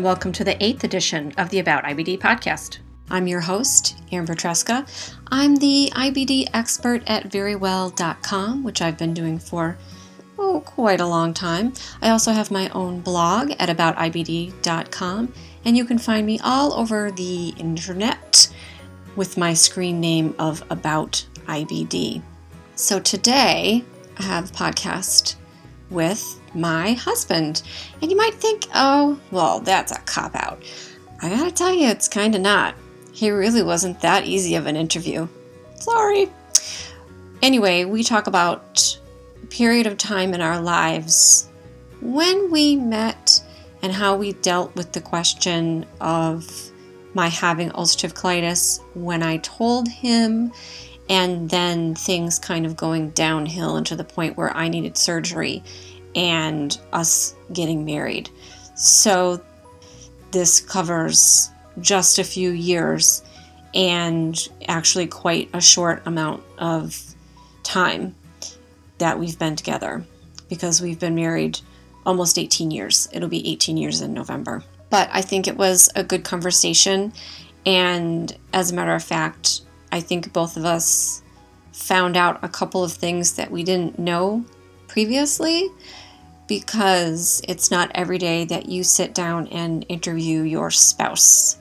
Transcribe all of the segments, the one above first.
And welcome to the eighth edition of the About IBD podcast. I'm your host, Erin Petruska. I'm the IBD expert at verywell.com, which I've been doing for oh, quite a long time. I also have my own blog at aboutibd.com, and you can find me all over the internet with my screen name of About IBD. So today I have a podcast with my husband. And you might think, oh, well, that's a cop out. I gotta tell you, it's kinda not. He really wasn't that easy of an interview. Sorry. Anyway, we talk about a period of time in our lives when we met and how we dealt with the question of my having ulcerative colitis when I told him, and then things kind of going downhill into the point where I needed surgery and us getting married. So this covers just a few years and actually quite a short amount of time that we've been together because we've been married almost 18 years. It'll be 18 years in November. But I think it was a good conversation. And as a matter of fact, I think both of us found out a couple of things that we didn't know previously because it's not every day that you sit down and interview your spouse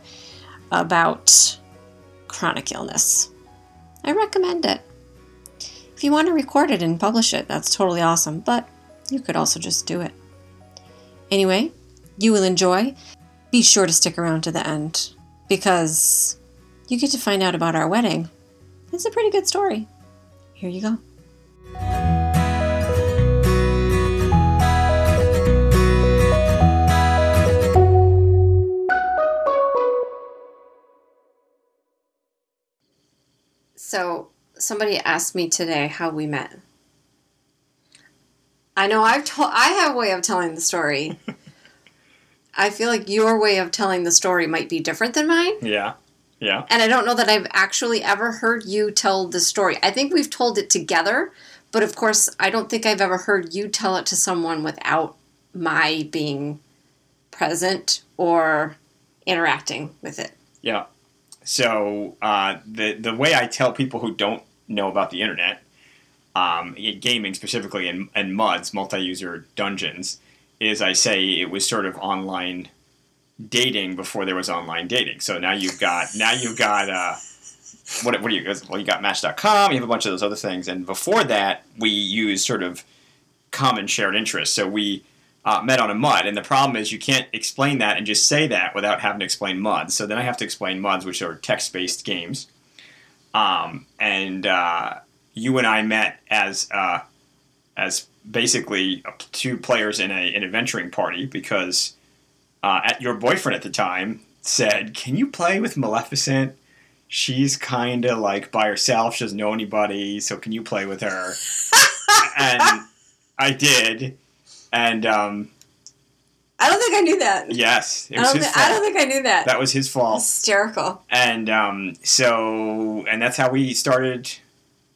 about chronic illness. I recommend it. If you want to record it and publish it, that's totally awesome, but you could also just do it. Anyway, you will enjoy. Be sure to stick around to the end because you get to find out about our wedding. It's a pretty good story. Here you go. So, somebody asked me today how we met. I know I've told I have a way of telling the story. I feel like your way of telling the story might be different than mine. Yeah. Yeah. And I don't know that I've actually ever heard you tell the story. I think we've told it together, but of course, I don't think I've ever heard you tell it to someone without my being present or interacting with it. Yeah. So uh, the the way I tell people who don't know about the internet, um, gaming specifically, and, and MUDs, multi-user dungeons, is I say it was sort of online dating before there was online dating. So now you've got now you've got uh, what what do you well you got Match.com, you have a bunch of those other things, and before that we used sort of common shared interests. So we uh, met on a mud. And the problem is you can't explain that and just say that without having to explain MUDs. So then I have to explain MUDs, which are text based games. Um, and uh, you and I met as uh, as basically two players in a an adventuring party because uh, at your boyfriend at the time said, "Can you play with Maleficent? She's kind of like by herself. She doesn't know anybody. So can you play with her?" and I did and um, I don't think I knew that. Yes, I don't, th- I don't, think I knew that. That was his fault. Hysterical. And um, so, and that's how we started.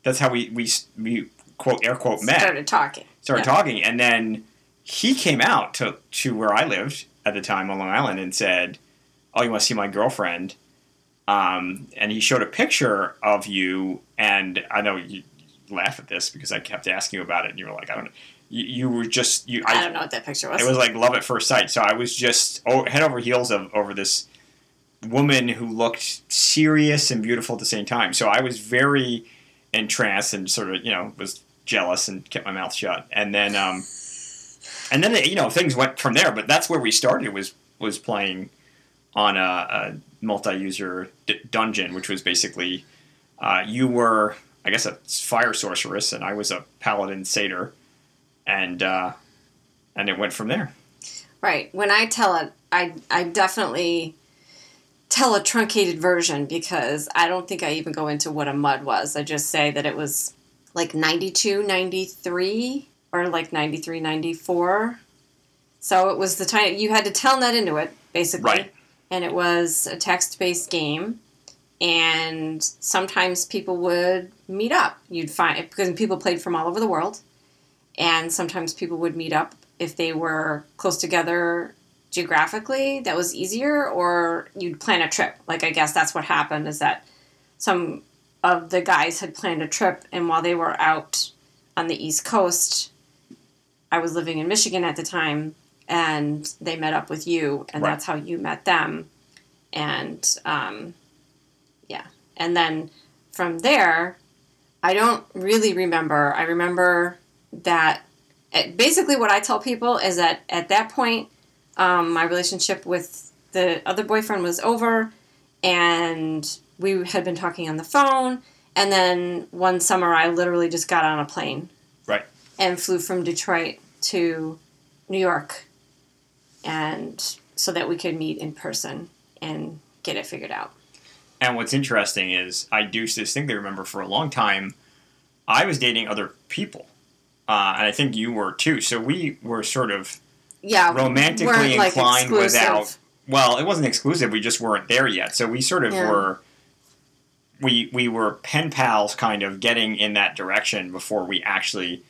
That's how we we we quote air quote met. Started talking. Started yeah. talking, and then he came out to to where I lived at the time on Long Island and said, "Oh, you want to see my girlfriend?" Um, and he showed a picture of you, and I know you laugh at this because I kept asking you about it, and you were like, "I don't know." You, you were just you. I, I, don't know what that picture was. It was like love at first sight. So I was just oh, head over heels of over this woman who looked serious and beautiful at the same time. So I was very entranced and sort of you know was jealous and kept my mouth shut. And then um, and then you know things went from there. But that's where we started was was playing on a, a multi-user d- dungeon, which was basically uh, you were I guess a fire sorceress and I was a paladin satyr and uh, and it went from there. Right. When I tell it, I I definitely tell a truncated version because I don't think I even go into what a mud was. I just say that it was like 92, 93 or like 93, 94. So it was the time you had to tell telnet into it basically. Right. And it was a text-based game and sometimes people would meet up. You'd find because people played from all over the world and sometimes people would meet up if they were close together geographically that was easier, or you'd plan a trip? Like, I guess that's what happened is that some of the guys had planned a trip, and while they were out on the East Coast, I was living in Michigan at the time, and they met up with you, and Right. that's how you met them. And um, yeah, and then from there, I don't really remember. I remember that eh, basically what I tell people is that at that point, um, my relationship with the other boyfriend was over, and we had been talking on the phone. And then one summer, I literally just got on a plane Right. and flew from Detroit to New York, and so that we could meet in person and get it figured out. And what's interesting is I do distinctly remember for a long time I was dating other people. Uh, and I think you were too. So we were sort of Yeah, romantically like, inclined exclusive. without well, it wasn't exclusive, we just weren't there yet. So we sort of Yeah. were we we were pen pals kind of getting in that direction before we actually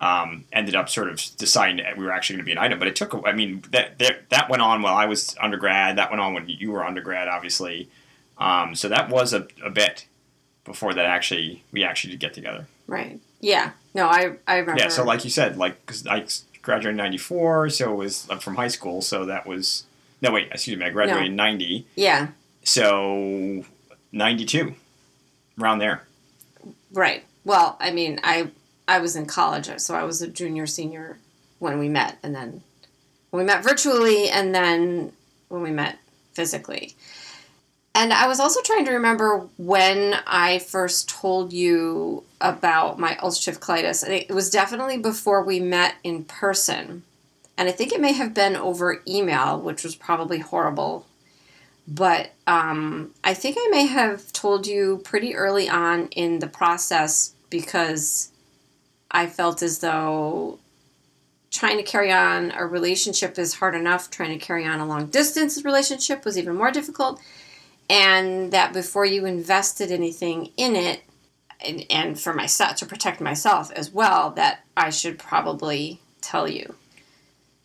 um, ended up sort of deciding that we were actually going to be an item. But it took, a- I mean, that, that that went on while I was undergrad. That went on when you were undergrad, obviously. Um, so that was a, a bit before that actually we actually did get together. Right. Yeah. No, I I remember. Yeah. So like you said, like because I graduated in '94, so it was I'm from high school. So that was no wait, excuse me, I graduated in '90. yeah. So '92, around there. Right. Well, I mean, I I was in college, so I was a junior senior when we met, and then when we met virtually, and then when we met physically. And I was also trying to remember when I first told you about my ulcerative colitis. It was definitely before we met in person. And I think it may have been over email, which was probably horrible. But um, I think I may have told you pretty early on in the process because I felt as though trying to carry on a relationship is hard enough. Trying to carry on a long distance relationship was even more difficult. And that before you invested anything in it, and, and for myself, to protect myself as well, that I should probably tell you.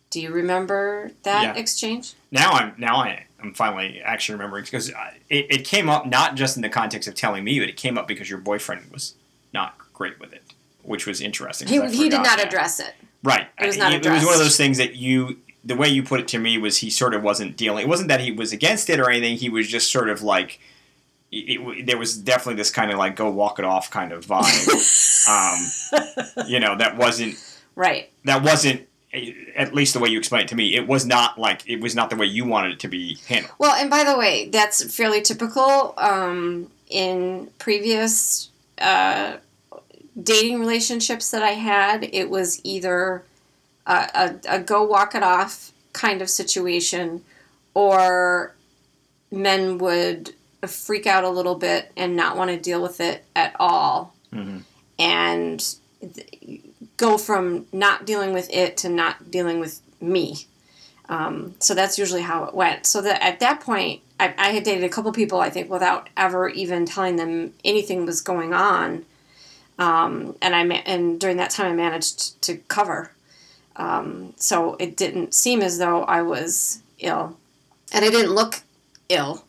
Do you remember that Yeah. exchange? Now I'm now I am finally actually remembering because it, it came up not just in the context of telling me, but it came up because your boyfriend was not great with it, which was interesting. He, he did not that. address it. Right. It was not it, it was one of those things that you the way you put it to me was he sort of wasn't dealing. It wasn't that he was against it or anything. He was just sort of like. It, it- there was definitely this kind of like go walk it off kind of vibe. um, you know that wasn't Right. that wasn't eh, at least the way you explained it to me. It was not like it was not the way you wanted it to be handled. Well, and by the way, that's fairly typical um, in previous uh, dating relationships that I had. It was either a, a, a go walk it off kind of situation, or men would freak out a little bit and not want to deal with it at all. Mhm. And th- go from not dealing with it to not dealing with me. Um, so that's usually how it went. So that at that point, I, I had dated a couple people, I think, without ever even telling them anything was going on. Um, and I ma- and during that time, I managed to cover. Um, so it didn't seem as though I was ill, and I didn't look ill.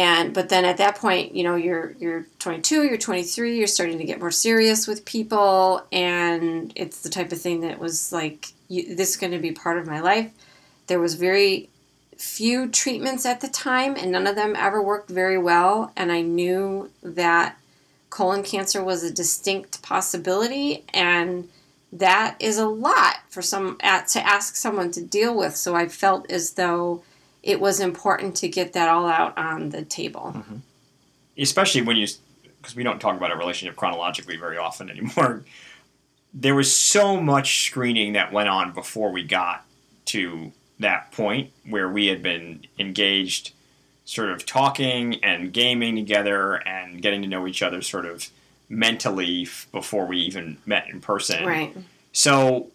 And but then at that point, you know, you're you're 22, you're 23, you're starting to get more serious with people, and it's the type of thing that was like, you, this is going to be part of my life. There was very few treatments at the time, and none of them ever worked very well. And I knew that colon cancer was a distinct possibility, and that is a lot for some at, to ask someone to deal with. So I felt as though it was important to get that all out on the table. Mm-hmm. especially when you because we don't talk about a relationship chronologically very often anymore there was so much screening that went on before we got to that point where we had been engaged sort of talking and gaming together and getting to know each other sort of mentally before we even met in person Right. so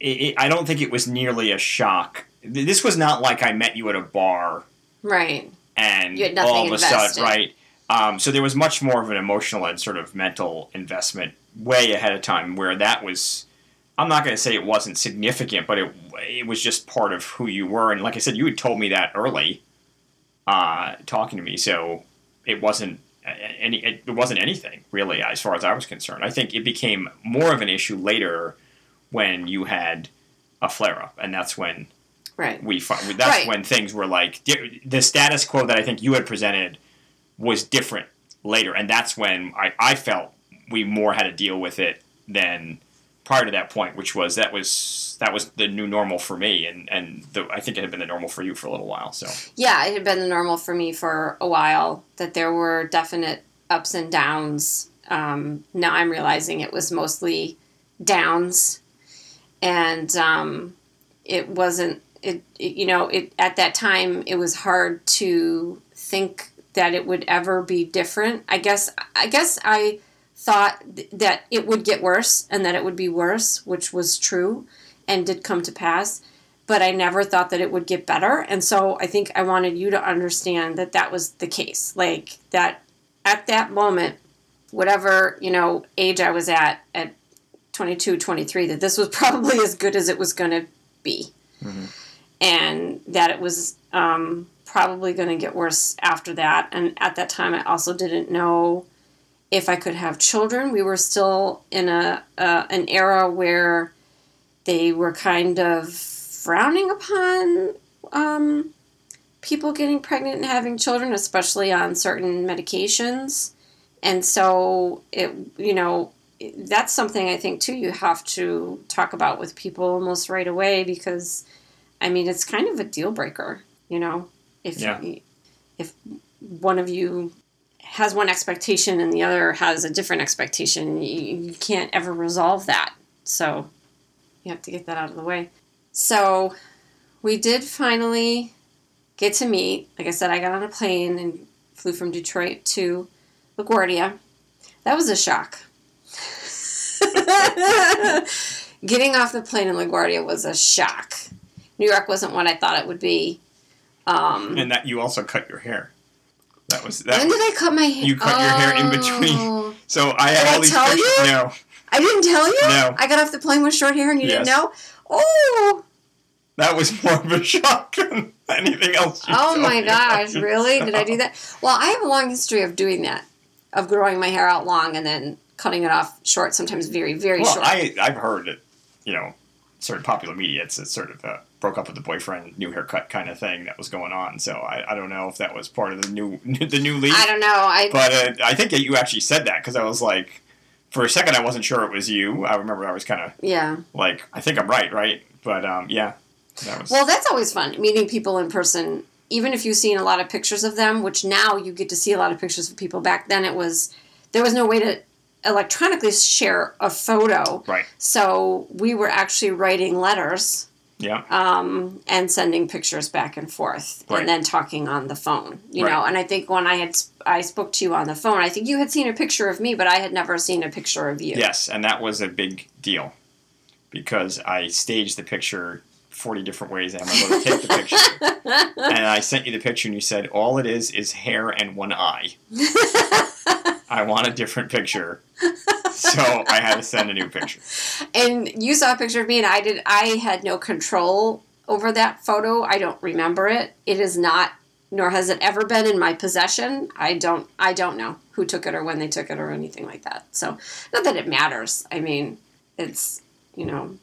it, it, i don't think it was nearly a shock this was not like i met you at a bar Right. and You had nothing all of a sudden, right? Um, so there was much more of an emotional and sort of mental investment way ahead of time, where that was I'm not going to say it wasn't significant, but it it was just part of who you were. And like I said, you had told me that early, uh, talking to me, so it wasn't any it wasn't anything really as far as I was concerned. I think it became more of an issue later when you had a flare up, and that's when Right. we that's Right. when things were like di- the status quo that I think you had presented was different later, and that's when I, I felt we more had to deal with it than prior to that point, which was that was that was the new normal for me, and and the, I think it had been the normal for you for a little while. So Yeah, it had been the normal for me for a while that there were definite ups and downs. Um, now I'm realizing it was mostly downs, and um, it wasn't. It, it you know it at that time it was hard to think that it would ever be different. I guess I guess I thought th- that it would get worse and that it would be worse, which was true, and did come to pass but I never thought that it would get better. And so I think I wanted you to understand that that was the case. Like that at that moment, whatever, you know, age I was at, at 22, 23, that this was probably as good as it was going to be. Mm-hmm. And that it was um, probably going to get worse after that. And at that time, I also didn't know if I could have children. We were still in a uh, an era where they were kind of frowning upon um, people getting pregnant and having children, especially on certain medications. And so it, you know, that's something I think too you have to talk about with people almost right away because, I mean, it's kind of a deal breaker, you know, if Yeah. if one of you has one expectation and the other has a different expectation, you, you can't ever resolve that. So you have to get that out of the way. So we did finally get to meet. Like I said, I got on a plane and flew from Detroit to LaGuardia. That was a shock. Getting off the plane in LaGuardia was a shock. New York wasn't what I thought it would be. Um, and that you also cut your hair. That was that. when did I cut my hair? You cut your hair in between. Oh. so I had Did I all these tell pictures. you? No, I didn't tell you? No. I got off the plane with short hair and you Yes. didn't know? Oh, that was more of a shock than anything else. Oh my gosh, really? Did I do that? Well, I have a long history of doing that, of growing my hair out long and then cutting it off short, sometimes very, very Well, short. I I've heard it, you know, sort of popular media. It's a sort of a broke up with the boyfriend, new haircut kind of thing that was going on. So I, I don't know if that was part of the new the new league. I don't know. I But uh, I think that you actually said that because I was like, for a second, I wasn't sure it was you. I remember I was kind of yeah. like, I think I'm right, right? But um, yeah, that was. Well, that's always fun meeting people in person. Even if you've seen a lot of pictures of them, which now you get to see a lot of pictures of people. Back then, it was there was no way to electronically share a photo, right. so we were actually writing letters Yeah. um, and sending pictures back and forth, Right. and then talking on the phone. You Right. know, and I think when I had I spoke to you on the phone, I think you had seen a picture of me, but I had never seen a picture of you. Yes, and that was a big deal because I staged the picture 40 different ways and I'm able to take the picture. and I sent you the picture and you said, all it is is hair and one eye. I want a different picture. So I had to send a new picture. and you saw a picture of me, and I did. I had no control over that photo. I don't remember it. It is not, nor has it ever been in my possession. I don't. I don't know who took it or when they took it or anything like that. So, not that it matters. I mean, it's you know,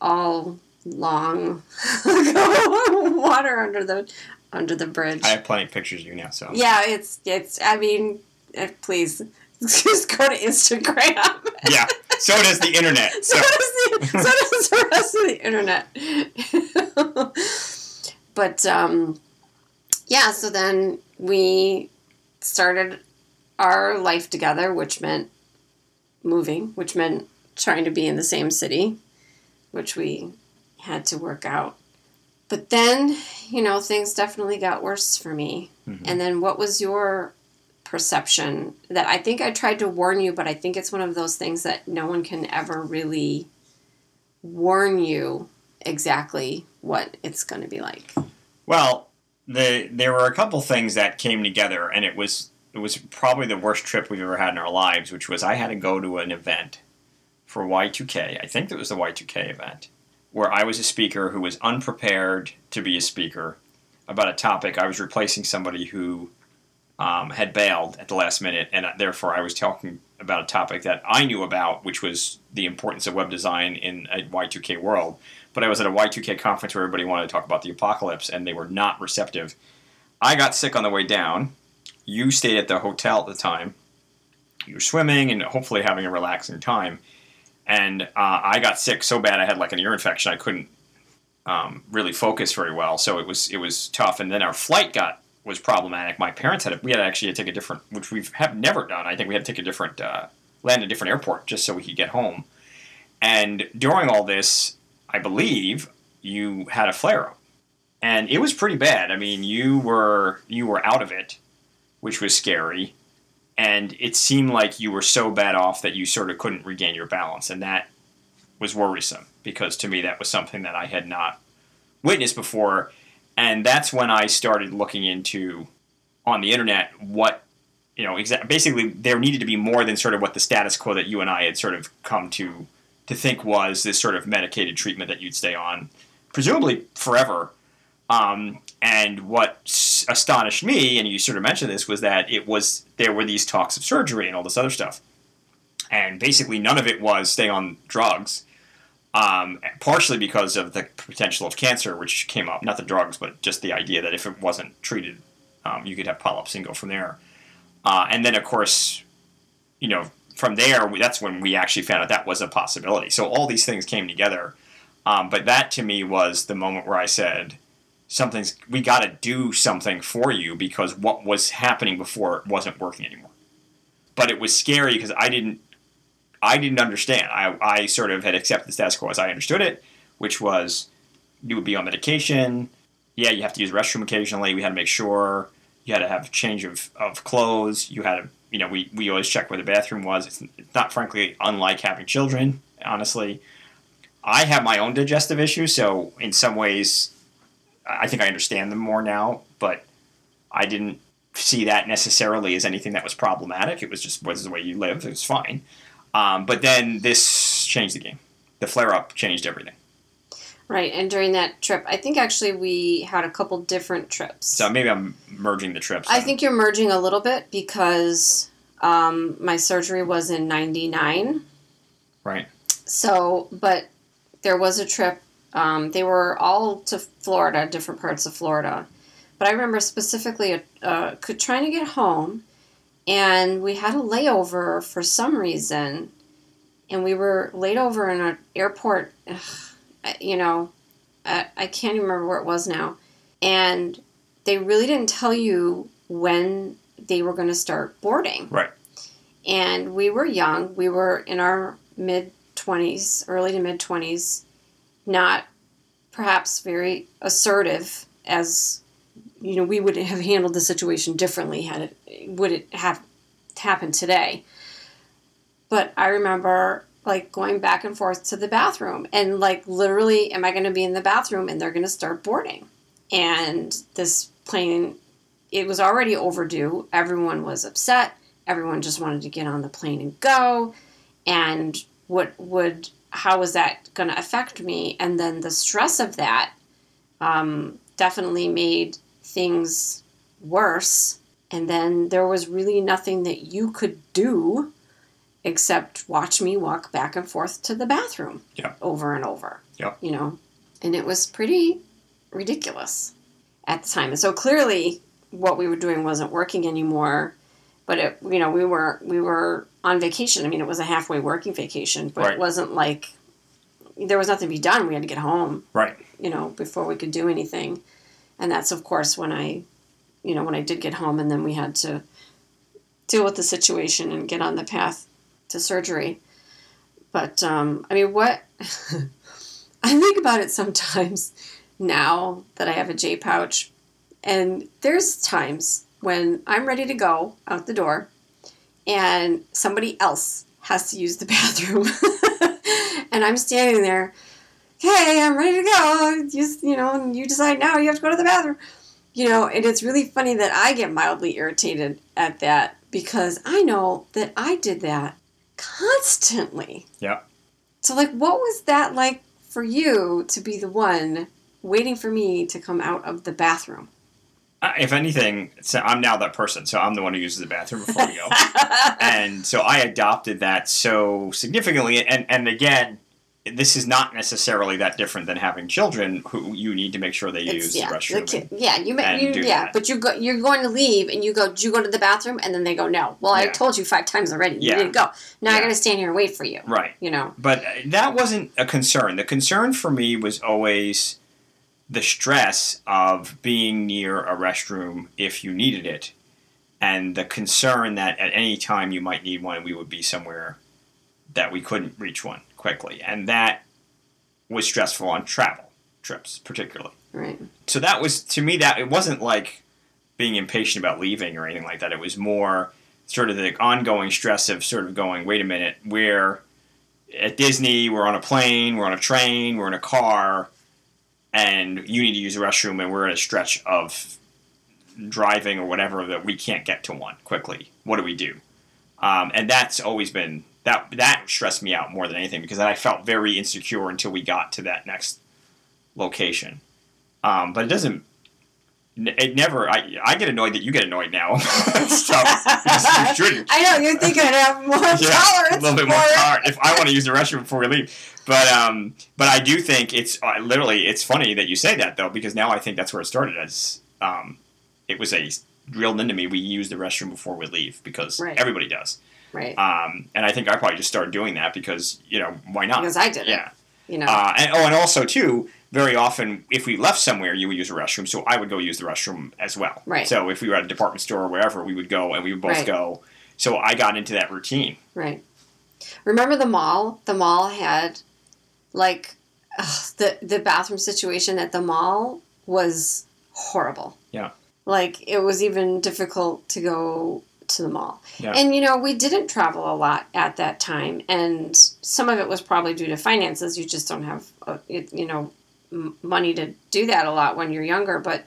all long ago, water under the under the bridge. I have plenty of pictures of you now, so. yeah, it's it's. I mean, eh, please just go to Instagram. Yeah, so does the internet. So, So, does the, so does the rest of the internet. but um, yeah, so then we started our life together, which meant moving, which meant trying to be in the same city, which we had to work out. But then, you know, things definitely got worse for me. Mhm. And then what was your perception that I think I tried to warn you, but I think it's one of those things that no one can ever really warn you exactly what it's going to be like. well, the, there were a couple things that came together, and it was it was probably the worst trip we've ever had in our lives, which was I had to go to an event for Y2K. I think it was the Y2K event, where I was a speaker who was unprepared to be a speaker about a topic. I was replacing somebody who um, had bailed at the last minute, and therefore I was talking about a topic that I knew about, which was the importance of web design in a Y2K world. But I was at a Y2K conference where everybody wanted to talk about the apocalypse, and they were not receptive. I got sick on the way down. You stayed at the hotel at the time. You were swimming and hopefully having a relaxing time. And uh, I got sick so bad I had like an ear infection. I couldn't um, really focus very well, so it was it was tough. And then our flight got was problematic. My parents had a, we had actually to take a different, which we have never done. I think we had to take a different uh, land a different airport just so we could get home. And during all this, I believe you had a flare up, and it was pretty bad. I mean, you were you were out of it, which was scary, and it seemed like you were so bad off that you sort of couldn't regain your balance, and that was worrisome because to me that was something that I had not witnessed before, and that's when I started looking into on the internet what you know basically there needed to be more than sort of what the status quo that you and I had sort of come to to think was this sort of medicated treatment that you'd stay on, presumably forever. Um, and what s- astonished me, and you sort of mentioned this, was that it was there were these talks of surgery and all this other stuff, and basically none of it was stay on drugs. Um, partially because of the potential of cancer, which came up, not the drugs, but just the idea that if it wasn't treated, um, you could have polyps and go from there. Uh, and then, of course, you know, from there, that's when we actually found out that was a possibility. So all these things came together. Um, but that to me was the moment where I said, something's, we got to do something for you because what was happening before wasn't working anymore. But it was scary because I didn't, I didn't understand. I, I sort of had accepted the status quo as I understood it, which was you would be on medication. Yeah, you have to use restroom occasionally. We had to make sure you had to have a change of, of clothes. You had to you know, we, we always check where the bathroom was. It's, it's not, frankly, unlike having children, honestly. I have my own digestive issues, so in some ways, I think I understand them more now, but I didn't see that necessarily as anything that was problematic. It was just was the way you live. It was fine. Um, but then this changed the game. The flare up changed everything. Right, and during that trip, I think actually we had a couple different trips. So maybe I'm merging the trips. I think you're merging a little bit because um, my surgery was in 99. Right. So, but there was a trip. Um, they were all to Florida, different parts of Florida. But I remember specifically uh, could, trying to get home, and we had a layover for some reason, and we were laid over in an airport. Ugh, you know, I, I can't even remember where it was now. And they really didn't tell you when they were going to start boarding. Right. And we were young. We were in our mid 20s, early to mid 20s, not perhaps very assertive as you know we would have handled the situation differently had it would it have happened today. But I remember like going back and forth to the bathroom and like literally am I going to be in the bathroom and they're going to start boarding. And this plane it was already overdue. Everyone was upset. Everyone just wanted to get on the plane and go. And what would how was that going to affect me? And then the stress of that um, definitely made things worse. And then there was really nothing that you could do except watch me walk back and forth to the bathroom Yeah. over and over. Yeah. You know, and it was pretty ridiculous at the time. And so clearly what we were doing wasn't working anymore. But it, you know, we were we were on vacation. I mean, it was a halfway working vacation, but Right. it wasn't like there was nothing to be done. We had to get home, Right. you know, before we could do anything. And that's of course when I, you know, when I did get home, and then we had to deal with the situation and get on the path to surgery. But um, I mean, what I think about it sometimes now that I have a J pouch, and there's times when I'm ready to go out the door, and somebody else has to use the bathroom, and I'm standing there. Hey, I'm ready to go. You, you know, and you decide now you have to go to the bathroom. You know, and it's really funny that I get mildly irritated at that because I know that I did that constantly. Yeah. So, like, what was that like for you to be the one waiting for me to come out of the bathroom? Uh, if anything, so I'm now that person, so I'm the one who uses the bathroom before we go, and so I adopted that so significantly. And and again, this is not necessarily that different than having children who you need to make sure they It's- use yeah, the restroom. kid- yeah, you, you yeah, that. but you go, you're going to leave, and you go, "Do you go to the bathroom?" And then they go, "No." Well, I told you five times already. You Yeah. didn't go. Now I Yeah. got to stand here and wait for you. right. You know. But that wasn't a concern. The concern for me was always the stress of being near a restroom if you needed it, and the concern that at any time you might need one, we would be somewhere that we couldn't reach one quickly. And that was stressful on travel trips, particularly. Right. So that was, to me, that it wasn't like being impatient about leaving or anything like that. It was more sort of the ongoing stress of sort of going, wait a minute, we're at Disney, we're on a plane, we're on a train, we're in a car, and you need to use the restroom, and we're in a stretch of driving or whatever that we can't get to one quickly. What do we do? Um, and that's always been that that stressed me out more than anything because I felt very insecure until we got to that next location. Um, but it doesn't. It never. I, I get annoyed that you get annoyed now. stuff you. I know you're thinking I'd have more Yeah, tolerance a little bit more it. tolerant if I want to use the restroom before we leave. But um, but I do think it's uh, literally it's funny that you say that though because now I think that's where it started as um, it was a drilled into me. We use the restroom before we leave because Right. everybody does. Right. Um, and I think I probably just started doing that because you know why not? because I did it. yeah. You know. Uh, and oh, and also too, very often if we left somewhere, you would use a restroom, so I would go use the restroom as well. Right. So if we were at a department store or wherever, we would go and we would both Right. go. So I got into that routine. Right. Remember the mall? The mall had like ugh, the the bathroom situation at the mall was horrible. Yeah. Like it was even difficult to go to the mall. Yeah. And you know, we didn't travel a lot at that time and some of it was probably due to finances. You just don't have uh, you know m- money to do that a lot when you're younger, but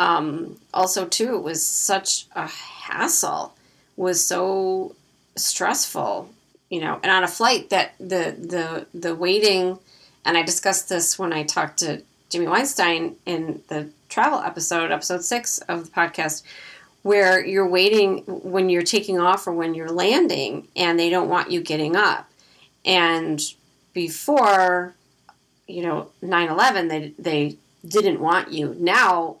um, also too it was such a hassle was so stressful you know and on a flight that the the the waiting and i discussed this when i talked to jimmy weinstein in the travel episode episode six of the podcast where you're waiting when you're taking off or when you're landing and they don't want you getting up and before you know 9-11 they they didn't want you now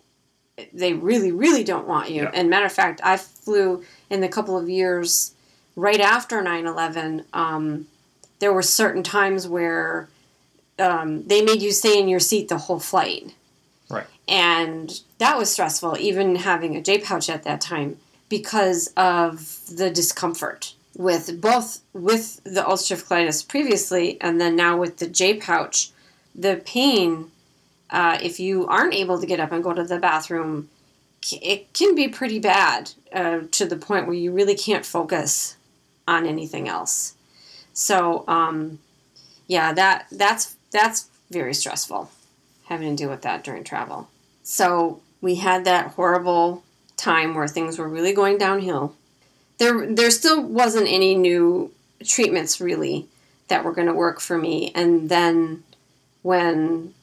they really really don't want you Yeah. and matter of fact i flew in the couple of years right after 9-11 um, there were certain times where um, they made you stay in your seat the whole flight. And that was stressful even having a j pouch at that time because of the discomfort with both with the ulcerative colitis previously and then now with the j pouch the pain uh, if you aren't able to get up and go to the bathroom it can be pretty bad uh, to the point where you really can't focus on anything else. So um, yeah, that that's that's very stressful having to deal with that during travel. So we had that horrible time where things were really going downhill. There there still wasn't any new treatments really that were going to work for me, and then when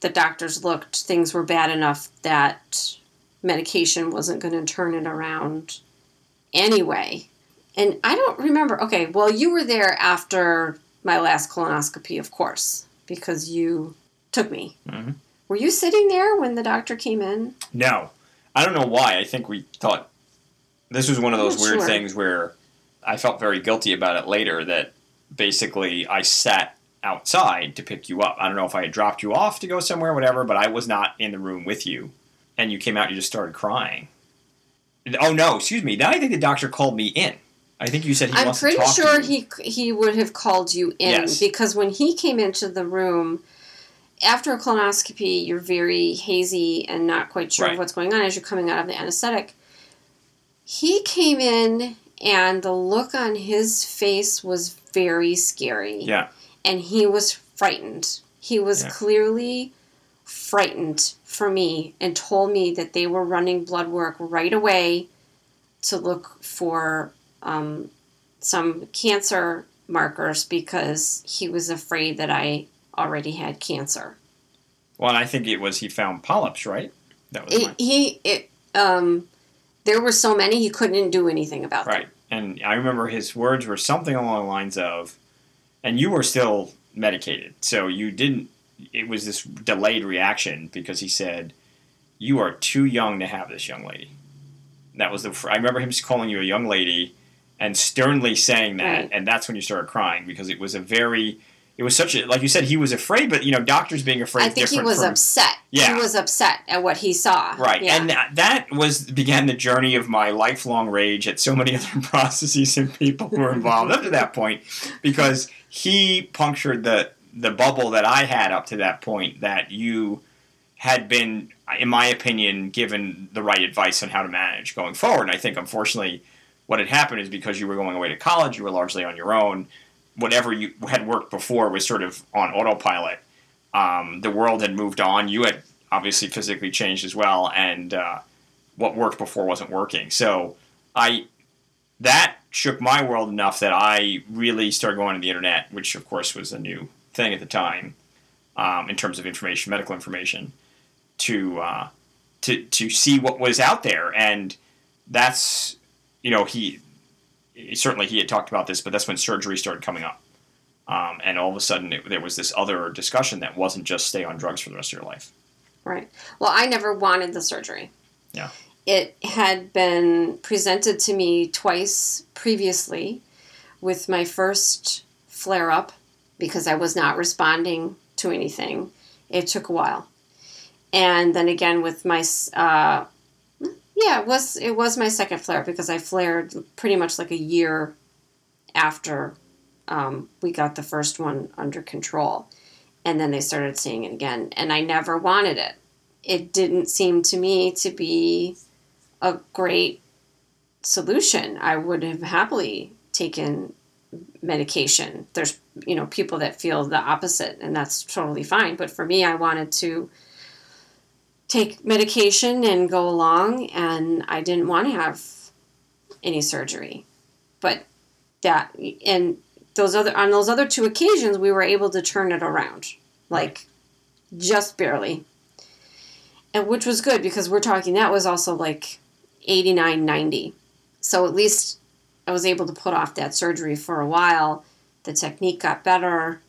the doctors looked, things were bad enough that medication wasn't going to turn it around anyway. And I don't remember. Okay, well, you were there after my last colonoscopy, of course, because you took me. Mhm. Were you sitting there when the doctor came in? No, I don't know why. I think we thought this was one of those weird sure. things where I felt very guilty about it later. That basically I sat outside to pick you up. I don't know if I had dropped you off to go somewhere, or whatever, but I was not in the room with you, and you came out. and You just started crying. Oh no, excuse me. Now I think the doctor called me in. I think you said he I'm pretty sure he he would have called you in Yes. because when he came into the room after a colonoscopy, you're very hazy and not quite sure Right. of what's going on as you're coming out of the anesthetic. He came in and the look on his face was very scary. Yeah, and he was frightened. He was Yeah. clearly frightened for me and told me that they were running blood work right away to look for um, some cancer markers because he was afraid that I already had cancer. Well, I think it was he found polyps, right? That was it, he it um there were so many he couldn't do anything about right. them. And I remember his words were something along the lines of, and you were still medicated, so you didn't. It was this delayed reaction because he said, "You are too young to have this young lady." That was the. I remember him calling you a young lady, and sternly saying that, right. and that's when you started crying because it was a very it was such a like you said he was afraid but you know doctors being afraid i think he was from, upset. Yeah. he was upset at what he saw. Right. Yeah. and that, that was began the journey of my lifelong rage at so many other processes and people who were involved up to that point because he punctured the the bubble that i had up to that point that you had been in my opinion given the right advice on how to manage going forward. And i think unfortunately what had happened is because you were going away to college you were largely on your own whatever you had worked before was sort of on autopilot. Um, the world had moved on. You had obviously physically changed as well, and uh, what worked before wasn't working. So I that shook my world enough that I really started going to the internet, which of course was a new thing at the time um, in terms of information, medical information, to uh, to to see what was out there, and that's you know he certainly he had talked about this, but that's when surgery started coming up. Um, and all of a sudden, it, there was this other discussion that wasn't just stay on drugs for the rest of your life. Right. Well, I never wanted the surgery. Yeah. It had been presented to me twice previously with my first flare up because I was not responding to anything. It took a while. And then again with my uh, yeah, it was it was my second flare because I flared pretty much like a year after um, we got the first one under control, and then they started seeing it again, and I never wanted it. It didn't seem to me to be a great solution. I would have happily taken medication. There's you know people that feel the opposite, and that's totally fine. But for me, I wanted to take medication and go along, and I didn't want to have any surgery. But that and those other on those other two occasions, we were able to turn it around, like just barely, and which was good because we're talking that was also like 89, 90. So at least I was able to put off that surgery for a while. The technique got better,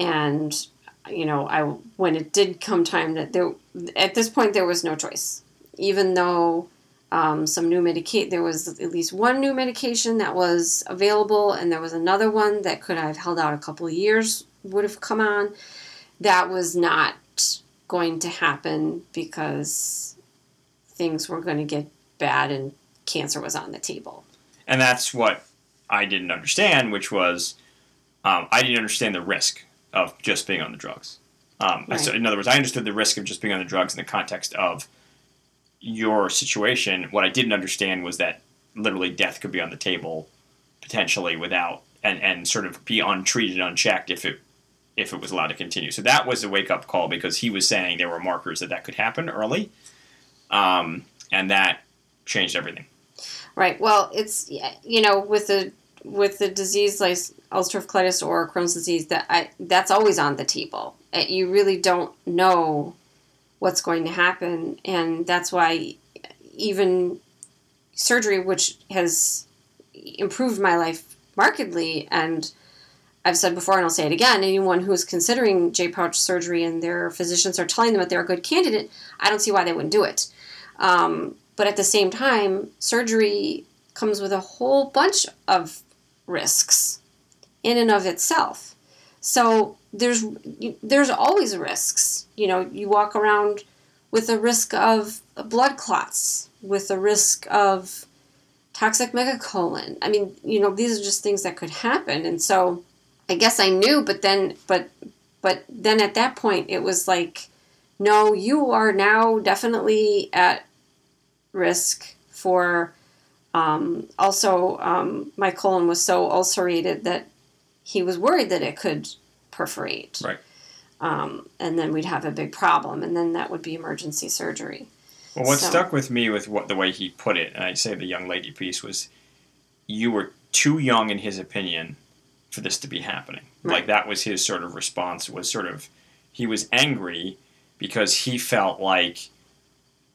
and you know, I when it did come time that there at this point there was no choice. Even though um, some new medication, there was at least one new medication that was available, and there was another one that could have held out a couple of years would have come on. That was not going to happen because things were going to get bad and cancer was on the table. And that's what I didn't understand, which was um, I didn't understand the risk of just being on the drugs. Um, right. so in other words, I understood the risk of just being on the drugs in the context of your situation. What I didn't understand was that literally death could be on the table potentially without and, and sort of be untreated, unchecked if it if it was allowed to continue. So that was a wake up call because he was saying there were markers that that could happen early, um, and that changed everything. Right. Well, it's you know with the with the disease like ulcerative colitis or Crohn's disease, that I, that's always on the table. Uh, you really don't know what's going to happen, and that's why even surgery, which has improved my life markedly, and I've said before and I'll say it again, anyone who's considering J pouch surgery and their physicians are telling them that they're a good candidate, I don't see why they wouldn't do it. Um, but at the same time, surgery comes with a whole bunch of risks in and of itself. So there's there's always risks. You know, you walk around with a risk of blood clots, with a risk of toxic megacolon. I mean, you know, these are just things that could happen. And so I guess I knew, but then but but then at that point it was like no, you are now definitely at risk for um, also, um, my colon was so ulcerated that he was worried that it could perforate. Right. Um, and then we'd have a big problem, and then that would be emergency surgery. Well, what so, stuck with me with what the way he put it, and I say the young lady piece was, you were too young in his opinion for this to be happening. Right. Like that was his sort of response. Was sort of he was angry because he felt like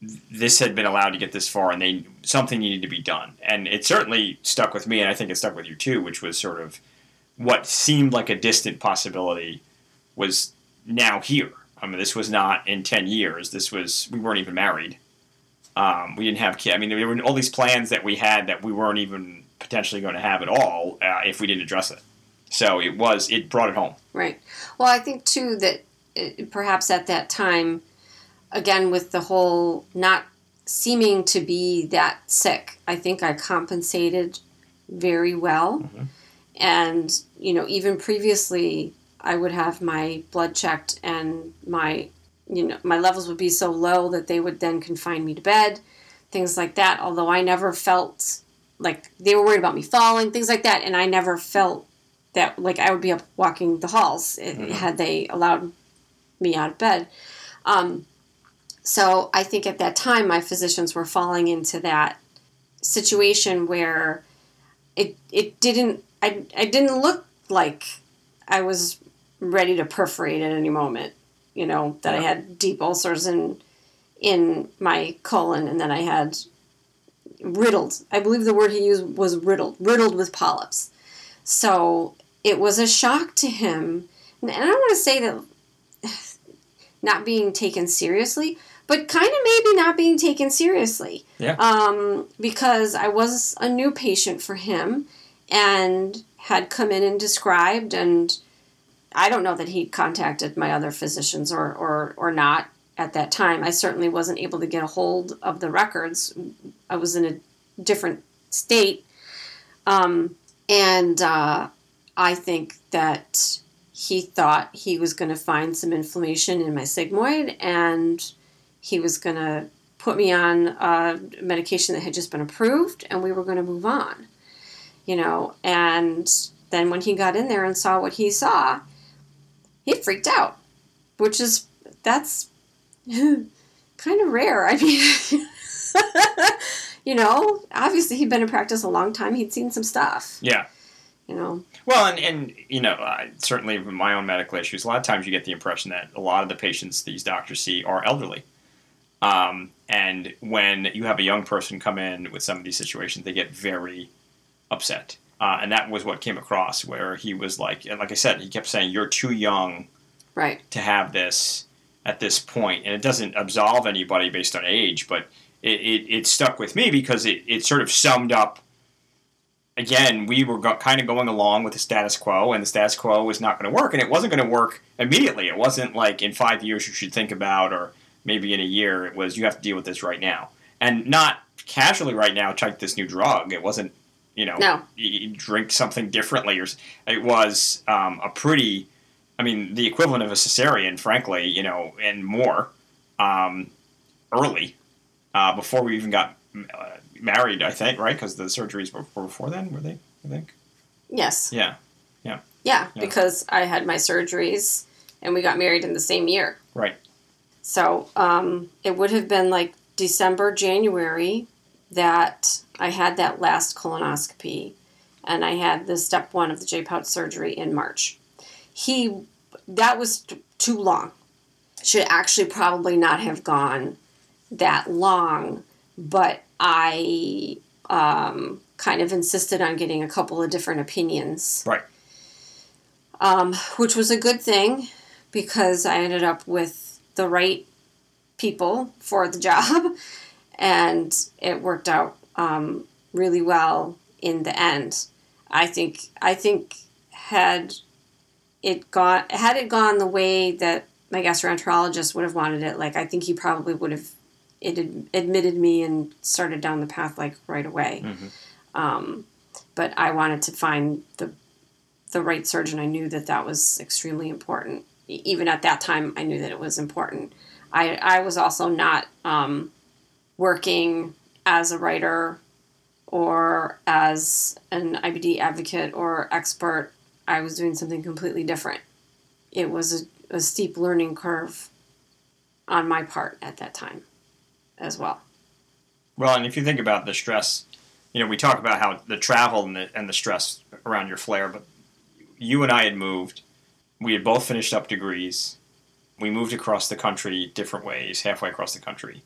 this had been allowed to get this far and they something needed to be done. And it certainly stuck with me and i think it stuck with you too which was sort of what seemed like a distant possibility was now here. I mean this was not in 10 years. This was we weren't even married. Um, we didn't have kids i mean there were all these plans that we had that we weren't even potentially going to have at all uh, if we didn't address it. So it was it brought it home. Right. Well, I think too that it, perhaps at that time, again with the whole not seeming to be that sick, I think I compensated very well. Mhm. And you know, even previously, I would have my blood checked, and my you know my levels would be so low that they would then confine me to bed, things like that. Although I never felt like they were worried about me falling, things like that, and I never felt that like I would be up walking the halls eh, Mhm. had they allowed me out of bed. Um, so I think at that time my physicians were falling into that situation where it it didn't I, I didn't look like I was ready to perforate at any moment. You know that I had deep ulcers in in my colon and then I had riddled. I believe the word he used was riddled, riddled with polyps. So it was a shock to him. And I don't want to say that not being taken seriously, but kind of maybe not being taken seriously. Yeah. Um, because I was a new patient for him and had come in and described and I don't know that he contacted my other physicians or, or, or not at that time. I certainly wasn't able to get a hold of the records. I was in a different state. Um, and uh, I think that he thought he was going to find some inflammation in my sigmoid and he was going to put me on a medication that had just been approved and we were going to move on. You know, and then when he got in there and saw what he saw, he freaked out, which is that's kind of rare. I mean, you know, obviously he'd been in practice a long time. He'd seen some stuff. yeah You know, Well, and, and you know, I, certainly with my own medical issues, a lot of times you get the impression that a lot of the patients these doctors see are elderly. Um, and when you have a young person come in with some of these situations, they get very upset. Uh, and that was what came across, where he was like, and like I said, he kept saying, "You're too young right? to have this at this point," and it doesn't absolve anybody based on age, but it, it, it stuck with me because it, it sort of summed up again, we were go- kind of going along with the status quo, and the status quo was not going to work, and it wasn't going to work immediately. It wasn't like in five years you should think about, or maybe in a year. It was you have to deal with this right now, and not casually right now. Take this new drug. It wasn't, you know, No. you, drink something differently, or it was um, a pretty. I mean, the equivalent of a cesarean, frankly, you know, and more um, early uh, before we even got uh, married. I think, right? Because the surgeries were, were before then, were they? I think. Yes. Yeah. Yeah, Yeah. because I had my surgeries and we got married in the same year. Right. So um, it would have been like December, January that I had that last colonoscopy, and I had the step one of the J pouch surgery in March. He, that was t- too long. Should actually probably not have gone that long, but I um, kind of insisted on getting a couple of different opinions. Right. Um, which was a good thing because I ended up with the right people for the job, and it worked out um, really well in the end. I think I think had it gone had it gone the way that my gastroenterologist would have wanted it, like I think he probably would have it ad- admitted me and started down the path like right away. Mhm. Um, but I wanted to find the the right surgeon. I knew that that was extremely important. Even at that time, I knew that it was important. I I was also not um, working as a writer or as an IBD advocate or expert. I was doing something completely different. It was a, a steep learning curve on my part at that time as well. Well, and if you think about the stress, you know, we talk about how the travel and the, and the stress around your flare, but you and I had moved. We had both finished up degrees. We moved across the country different ways, halfway across the country.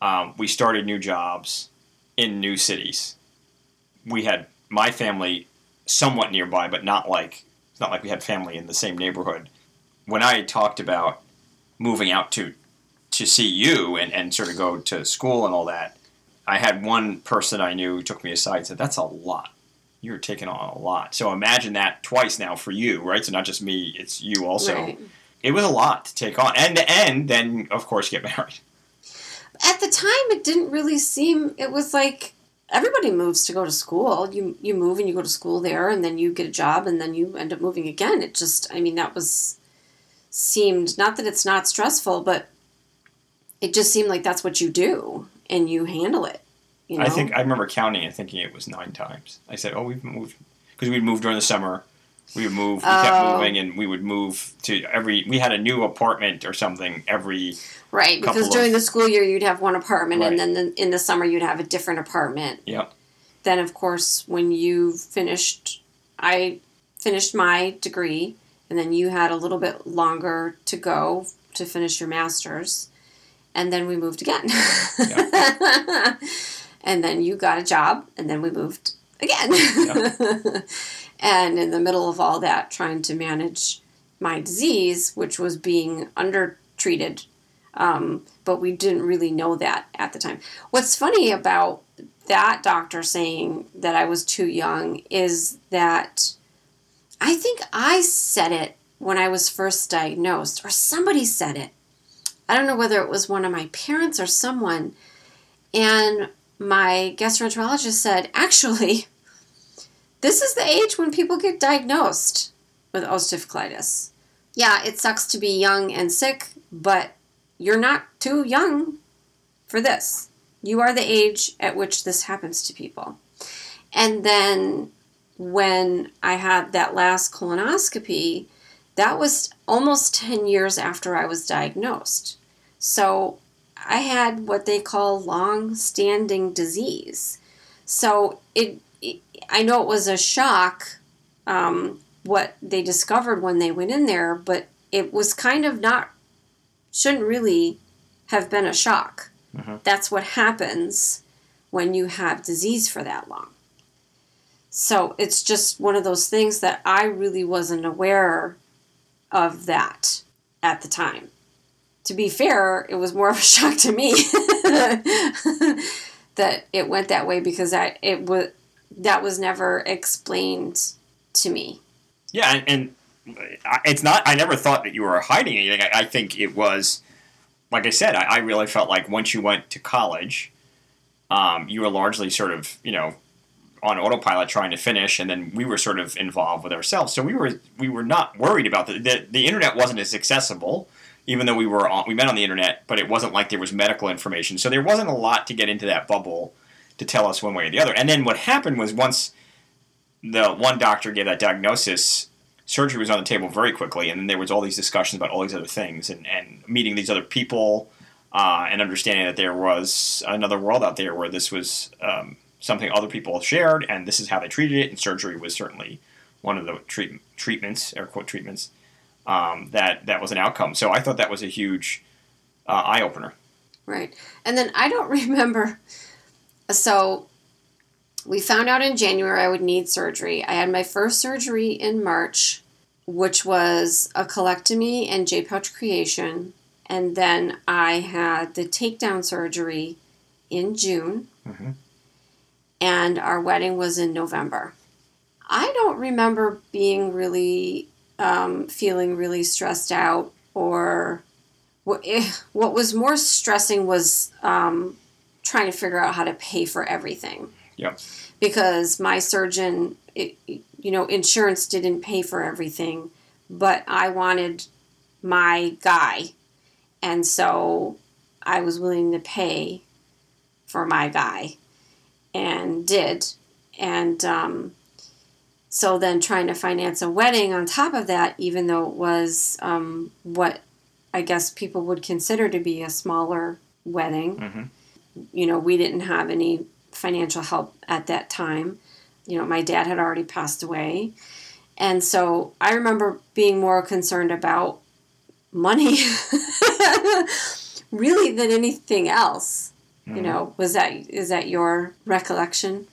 Um, we started new jobs in new cities. We had my family somewhat nearby, but not like it's not like we had family in the same neighborhood. When I talked about moving out to to see you and, and sort of go to school and all that, I had one person I knew who took me aside and said, That's a lot. You're taking on a lot. So imagine that twice now for you, right? So not just me, it's you also. Right. It was a lot to take on. And and then of course get married. At the time, it didn't really seem. It was like everybody moves to go to school. You you move and you go to school there, and then you get a job, and then you end up moving again. It just, I mean, that was seemed not that it's not stressful, but it just seemed like that's what you do and you handle it. You know? I think I remember counting and thinking it was nine times. I said, "Oh, we've moved because we'd moved during the summer. We would move. We kept Oh. moving, and we would move to every. We had a new apartment or something every. right because during of- the school year you'd have one apartment, Right. and then the, in the summer you'd have a different apartment. Yep. then of course when you finished i finished my degree and then you had a little bit longer to go to finish your master's and then we moved again and then you got a job and then we moved again and in the middle of all that trying to manage my disease which was being undertreated um, but we didn't really know that at the time what's funny about that doctor saying that I was too young is that I think I said it when I was first diagnosed, or somebody said it. I don't know whether it was one of my parents or someone. And my gastroenterologist said, actually, this is the age when people get diagnosed with ulcerative colitis. Yeah, it sucks to be young and sick, but you're not too young for this. You are the age at which this happens to people. And then when I had that last colonoscopy, that was almost 10 years after I was diagnosed. So I had what they call long standing disease. So it, it, I know it was a shock um, what they discovered when they went in there, but it was kind of not, shouldn't really have been a shock. Mhm. That's what happens when you have disease for that long. So it's just one of those things that I really wasn't aware of that at the time. To be fair, it was more of a shock to me that it went that way because I it was that was never explained to me. Yeah, and, and it's not. I never thought that you were hiding anything. I, I think it was, like I said, I, I really felt like once you went to college, um, you were largely sort of you know on autopilot trying to finish, and then we were sort of involved with ourselves. So we were we were not worried about the the, the internet wasn't as accessible. Even though we were on, we met on the internet, but it wasn't like there was medical information, so there wasn't a lot to get into that bubble to tell us one way or the other. And then what happened was once the one doctor gave that diagnosis, surgery was on the table very quickly, and then there was all these discussions about all these other things, and, and meeting these other people, uh, and understanding that there was another world out there where this was um, something other people shared, and this is how they treated it, and surgery was certainly one of the treat- treatments, air quote treatments, um, that that was an outcome. So I thought that was a huge uh, eye opener. Right. And then I don't remember. So we found out in January I would need surgery. I had my first surgery in March, which was a colectomy and J pouch creation. And then I had the takedown surgery in June. Mhm. And our wedding was in November. I don't remember being really, um, feeling really stressed out or what, eh, what was more stressing was um, trying to figure out how to pay for everything. Yep. Because my surgeon, it, you know, insurance didn't pay for everything, but I wanted my guy. And so I was willing to pay for my guy and did. And um, so then trying to finance a wedding on top of that, even though it was um, what I guess people would consider to be a smaller wedding. hmm You know, we didn't have any financial help at that time. You know, my dad had already passed away. And so I remember being more concerned about money really than anything else. You Mhm. know, was that is that your recollection?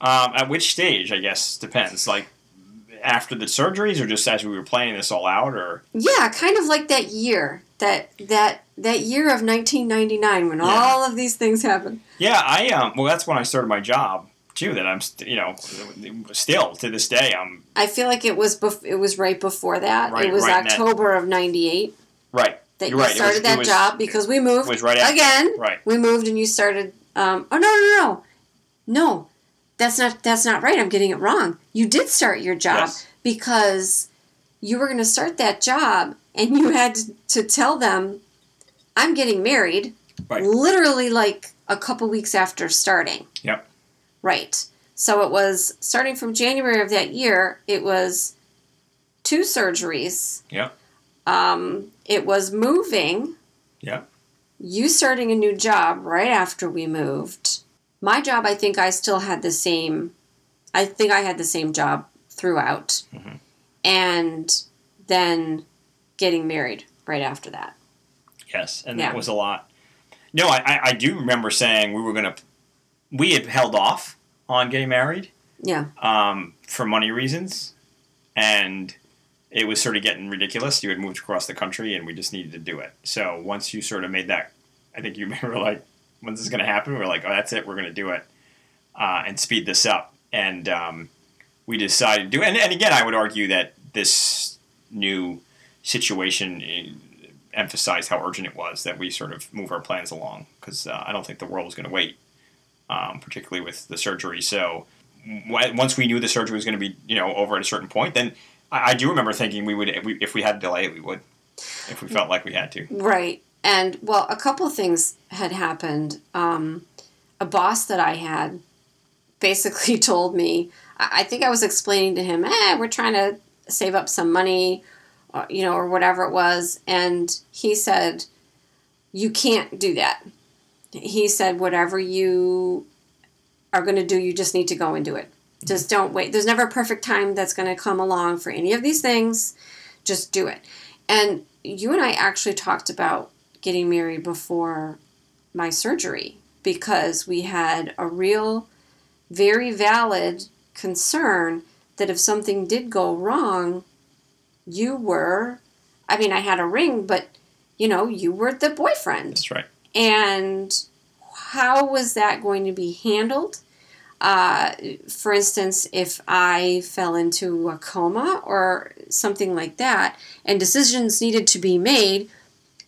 Um, at which stage, I guess, depends. Like after the surgeries, or just as we were playing this all out, or Yeah, kind of like that year, that that that year of 1999 when Yeah. all of these things happened. yeah, I um. Well, that's when I started my job too. That I'm, st- you know, still to this day, I'm I feel like it was bef- it was right before that. Right- it was right in that- October of 98 right. that You're you right. Started was- that was- job because we moved was right after- again. Right. We moved and you started um oh no no no. No. That's not that's not right. I'm getting it wrong. You did start your job Yes. because you were going to start that job and you had to, tell them I'm getting married Right. literally like a couple weeks after starting. Yep. Right. So it was starting from January of that year, it was two surgeries. Yep. Um, it was moving. Yep. You starting a new job right after we moved. My job, I think I still had the same, I think I had the same job throughout. Mhm. And then getting married right after that. Yes, and Yeah. that was a lot. No, I, I, I do remember saying we were gonna. We had held off on getting married Yeah. um, for money reasons, and it was sort of getting ridiculous. You had moved across the country, and we just needed to do it. So once you sort of made that, I think you remember like, when's this is going to happen? We are like, oh, that's it. We're going to do it, uh, and speed this up. And um, we decided to do. And, and again, I would argue that this new situation eh, emphasized how urgent it was that we sort of move our plans along because uh, I don't think the world was going to wait, um, particularly with the surgery. So once we knew the surgery was going to be you know over at a certain point, then I, I do remember thinking we would if we, if we had to delay it, we would if we felt like we had to. Right. And well, a couple things had happened. Um, a boss that I had basically told me, I I think I was explaining to him, eh, we're trying to save up some money, or, you know, or whatever it was. And he said, you can't do that. He said, whatever you are going to do, you just need to go and do it. Just don't wait. There's never a perfect time that's going to come along for any of these things. Just do it. And you and I actually talked about getting married before my surgery because we had a real, very valid concern that if something did go wrong, you were, I mean, I had a ring, but you know, you were the boyfriend. That's right. And how was that going to be handled? Uh, for instance, if I fell into a coma or something like that, and decisions needed to be made,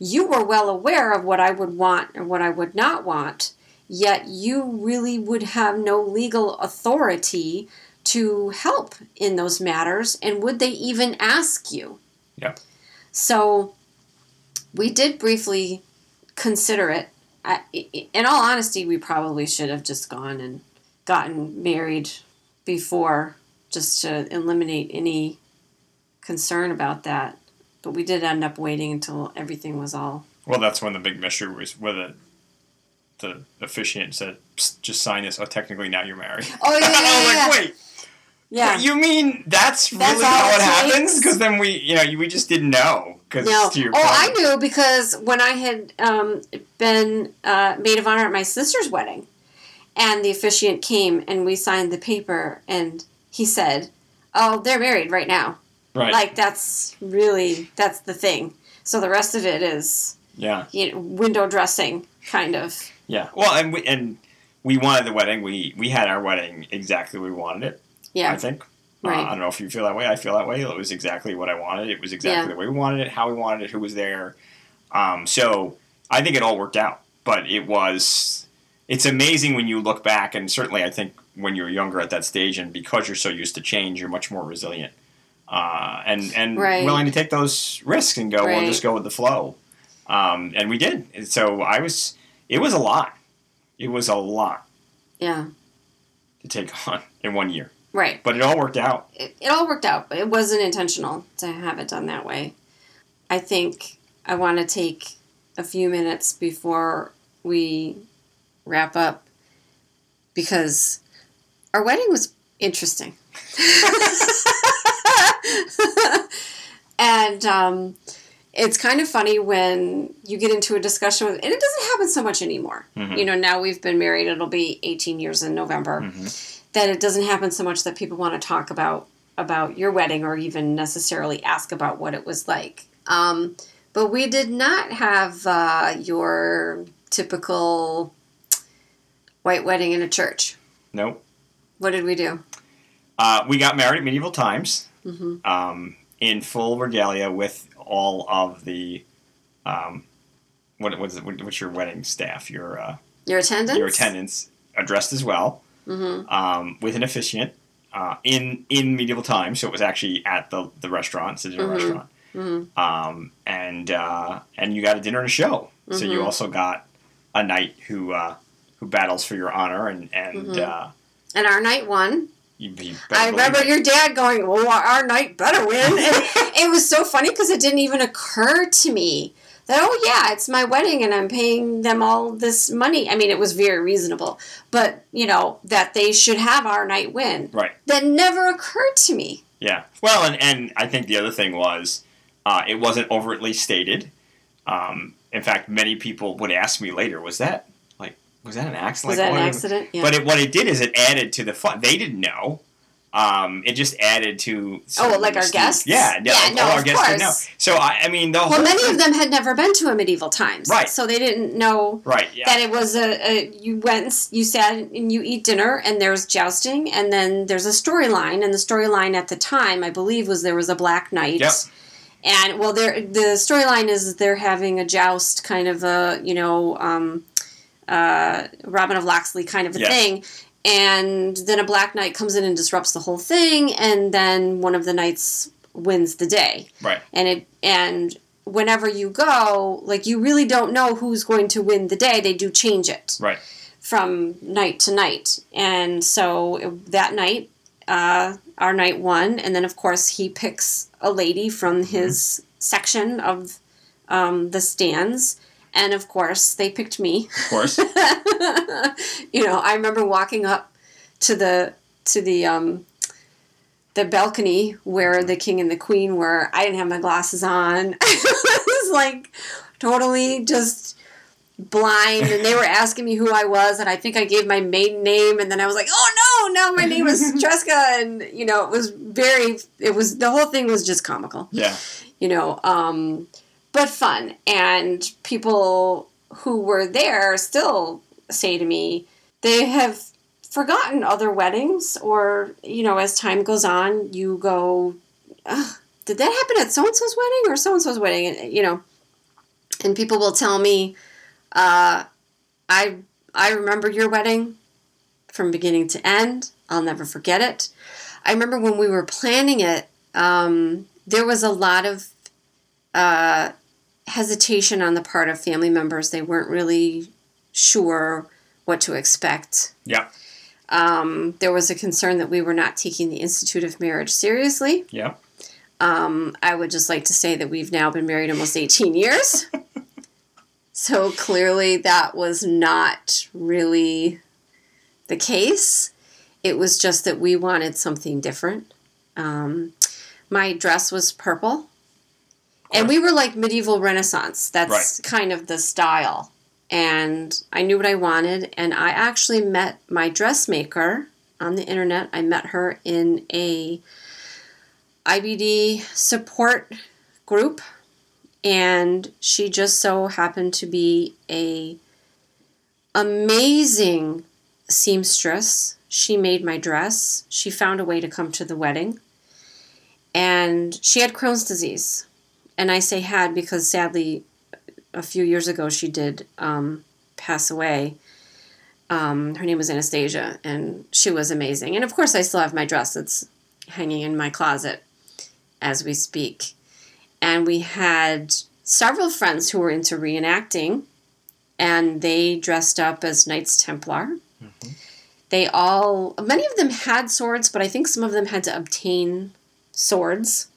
you were well aware of what I would want and what I would not want, yet you really would have no legal authority to help in those matters, and would they even ask you? Yeah. So we did briefly consider it. I, in all honesty, we probably should have just gone and gotten married before just to eliminate any concern about that. But we did end up waiting until everything was all. Well, that's when the big mystery was whether the officiant said, "Psst, "Just sign this." Oh, technically now you're married. Oh, yeah, yeah, I was yeah, like, wait. Yeah. You mean that's, That's really all how it it happens? Because then we, you know, we just didn't know. Because No. Oh, I knew because when I had um, been uh, maid of honor at my sister's wedding, and the officiant came and we signed the paper, and he said, "Oh, they're married right now." Right. Like that's really that's the thing. So the rest of it is yeah. you know, window dressing, kind of. Yeah. Well, and we and we wanted the wedding. We we had our wedding exactly we wanted it. Yeah. I think. Right. Uh, I don't know if you feel that way. I feel that way. It was exactly what I wanted. It was exactly Yeah. the way we wanted it, how we wanted it, who was there. Um, so I think it all worked out. But it was. It's amazing when you look back, and certainly I think when you're younger at that stage, and because you're so used to change, you're much more resilient. Uh, and and Right. willing to take those risks and go, Right. we'll just go with the flow. Um, and we did. And so I was. It was a lot. It was a lot Yeah. to take on in one year, Right. but it all worked out. it, it all worked out, but it wasn't intentional to have it done that way. I think I want to take a few minutes before we wrap up because our wedding was interesting. and um, it's kind of funny when you get into a discussion with, and it doesn't happen so much anymore. Mhm. You know, now we've been married; it'll be 18 years in November. Mhm. That it doesn't happen so much that people want to talk about about your wedding or even necessarily ask about what it was like. Um, but we did not have uh, your typical white wedding in a church. Nope. What did we do? Uh, we got married at medieval times hmm um, in full regalia with all of the. Um, what, was it, what's your wedding staff? Your uh, Your attendance. your attendants addressed as well hmm um, with an officiant uh, in in medieval times. So it was actually at the the restaurant, it's a Mhm. restaurant, hmm um, and uh, and you got a dinner and a show. So you Mhm. also got a knight who uh, who battles for your honor, and and Mhm. uh, And our knight won. You, you better I remember your dad going, "Well, our knight better win." And it was so funny because it didn't even occur to me that, oh yeah, it's my wedding and I'm paying them all this money. I mean, it was very reasonable, but you know that they should have our knight win. right. That never occurred to me. Yeah. Well, and, and I think the other thing was uh, it wasn't overtly stated. Um, in fact, many people would ask me later, was that was that an accident? Was Like, that an accident? Yeah. But it, what it did is it added to the fun. They didn't know. Um, it just added to. Oh, like our guests? Yeah, Yeah, yeah. no, all our of guests didn't know. course. So I, I mean, the whole well, many thing- of them had never been to a medieval times, Right. So they didn't know Right. Yeah. that it was a, a you went you sat and you eat dinner and there's jousting and then there's a storyline and the storyline at the time I believe was there was a black knight. Yep. And well, there the storyline is they're having a joust, kind of a you know um, uh, Robin of Locksley kind of a thing. And then a black knight comes in and disrupts the whole thing, and then one of the knights wins the day. Right. and it and whenever you go like you really don't know who's going to win the day. They do change it Right. from night to night. And so it- that night uh, our knight won. And then of course he picks a lady from his section of um, the stands and of course they picked me Of course. you know, I remember walking up to the to the um, the balcony where the king and the queen were. I didn't have my glasses on. I was like totally just blind, and they were asking me who I was, and I think I gave my maiden name, and then I was like, oh no, no, my name is Tresca, and you know, it was very, it was the whole thing was just comical yeah. you know, um, but fun. And people who were there still say to me they have forgotten other weddings, or, you know, as time goes on, you go, did that happen at so and so's wedding or so and so's wedding? And, you know, and people will tell me, uh, I, I remember your wedding from beginning to end. I'll never forget it. I remember when we were planning it, um, there was a lot of uh, hesitation on the part of family members. They weren't really sure what to expect. Yeah. Um, there was a concern that we were not taking the Institute of Marriage seriously. Yeah. Um, I would just like to say that we've now been married almost 18 years. so clearly that was not really the case. It was just that we wanted something different. Um, my dress was purple. And we were like medieval Renaissance. That's kind of the style. And I knew what I wanted. And I actually met my dressmaker on the internet. I met her in a IBD support group. And she just so happened to be a amazing seamstress. She made my dress. She found a way to come to the wedding. And she had Crohn's disease. And I say had because sadly, a few years ago, she did um, pass away. Um, her name was Anastasia, and she was amazing. And of course, I still have my dress. that's hanging in my closet as we speak. And we had several friends who were into reenacting, and they dressed up as Knights Templar. They all, many of them had swords, but I think some of them had to obtain swords.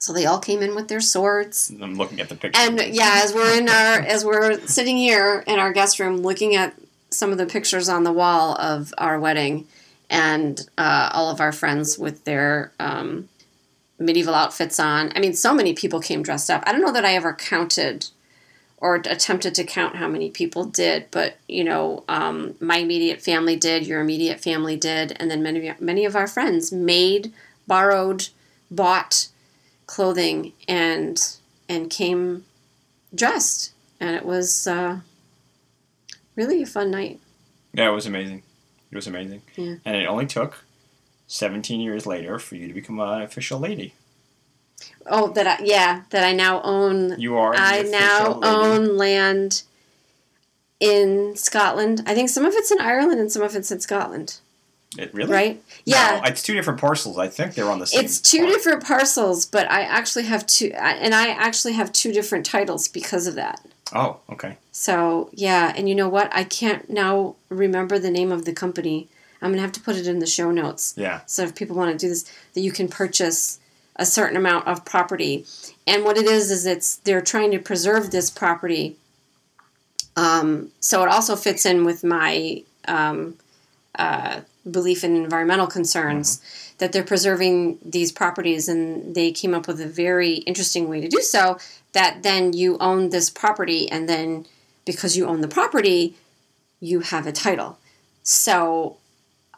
So they all came in with their swords. I'm looking at the picture. And yeah, as we're in our as we're sitting here in our guest room looking at some of the pictures on the wall of our wedding, and uh, all of our friends with their um, medieval outfits on. I mean, so many people came dressed up. I don't know that I ever counted or attempted to count how many people did, but you know, um, my immediate family did, your immediate family did, and then many many of our friends made, borrowed, bought clothing and and came dressed, and it was uh, really a fun night. Yeah, it was amazing. It was amazing. Yeah. And it only took 17 years later for you to become an official lady. Oh, that I, yeah, that I now own. You are. I now lady. own land in Scotland. I think some of it's in Ireland and some of it's in Scotland. It really? Right? Yeah. No, it's two different parcels. I think they're on the same. it's two part. different parcels, but I actually have two, and I actually have two different titles because of that. Oh, okay. So yeah, and you know what? I can't now remember the name of the company. I'm gonna have to put it in the show notes. Yeah. So if people want to do this, that you can purchase a certain amount of property, and what it is is it's they're trying to preserve this property. Um, so it also fits in with my um, uh, belief in environmental concerns that they're preserving these properties, and they came up with a very interesting way to do so. That then you own this property, and then because you own the property, you have a title. So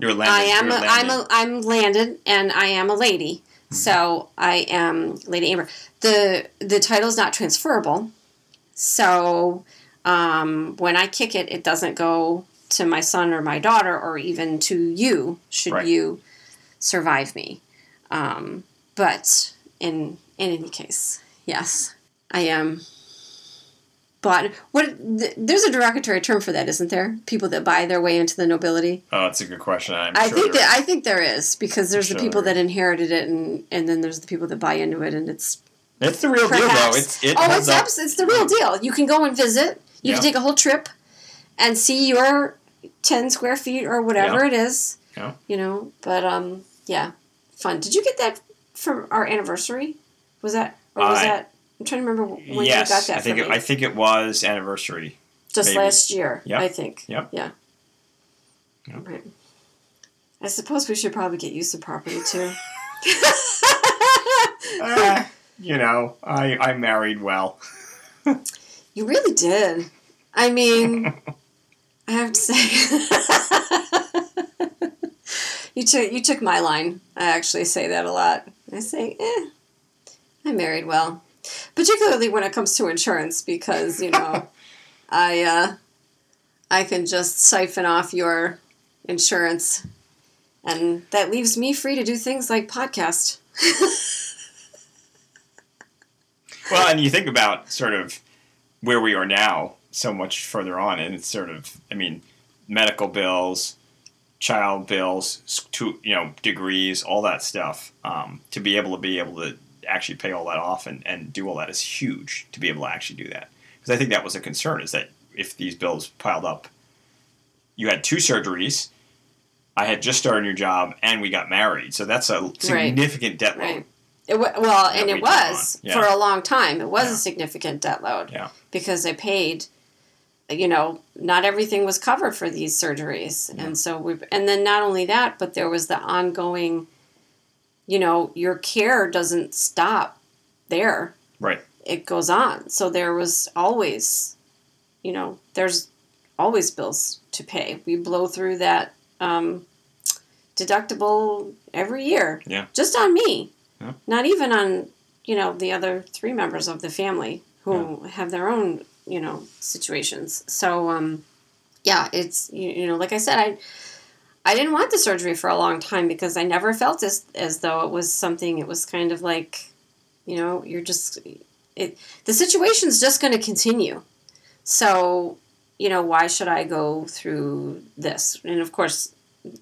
You're landed. I am. A, I'm. landed. A, I'm landed, and I am a lady. So I am Lady Amber. the The title is not transferable. So um, when I kick it, it doesn't go to my son or my daughter, or even to you. Should Right. you survive me? Um, but in in any case, yes, I am. But what? Th- there's a derogatory term for that, isn't there? People that buy their way into the nobility. Oh, that's a good question. I'm I sure think there that. I think there is because there's the Sure people that inherited it, and and then there's the people that buy into it, and it's it's the real deal, though. It's it oh, it's up. it's the real deal. You can go and visit. You Yeah. can take a whole trip, and see your ten square feet or whatever Yeah. it is. Yeah. You know, but um, yeah, fun. Did you get that from our anniversary? Was that or was I- that? I'm trying to remember when yes, you got that I think for it. I think it was anniversary. Just maybe. last year, Yep. I think. Yep. Yeah. Yep. Right. I suppose we should probably get you some property too. Eh, you know, I I married well. You really did. I mean, I have to say, you took you took my line. I actually say that a lot. I say, eh, I married well, particularly when it comes to insurance, because you know, I uh, I can just siphon off your insurance, and that leaves me free to do things like podcast. Well, and you think about sort of where we are now, so much further on, and it's sort of, I mean, medical bills, child bills, to you know, degrees, all that stuff. Um, to be able to be able to actually pay all that off and, and do all that is huge. To be able to actually do that, because I think that was a concern is that if these bills piled up, you had two surgeries. I had just started a new job, and we got married, so that's a significant debt load. Right. It wa well, and we it was. Yeah. for a long time. It was Yeah. a significant debt load. Yeah. Because I paid, you know, not everything was covered for these surgeries, Yeah. and so we. And then not only that, but there was the ongoing. You know, your care doesn't stop there. Right. It goes on. So there was always, you know, there's always bills to pay. We blow through that um, deductible every year. Yeah. Just on me. Yeah. Not even on, you know, the other three members of the family who have their own, you know, situations. So, um, yeah, it's, you, you know, like I said, I, I didn't want the surgery for a long time because I never felt as, as though it was something, it was kind of like, you know, you're just, it, the situation's just going to continue. So, you know, why should I go through this? And of course,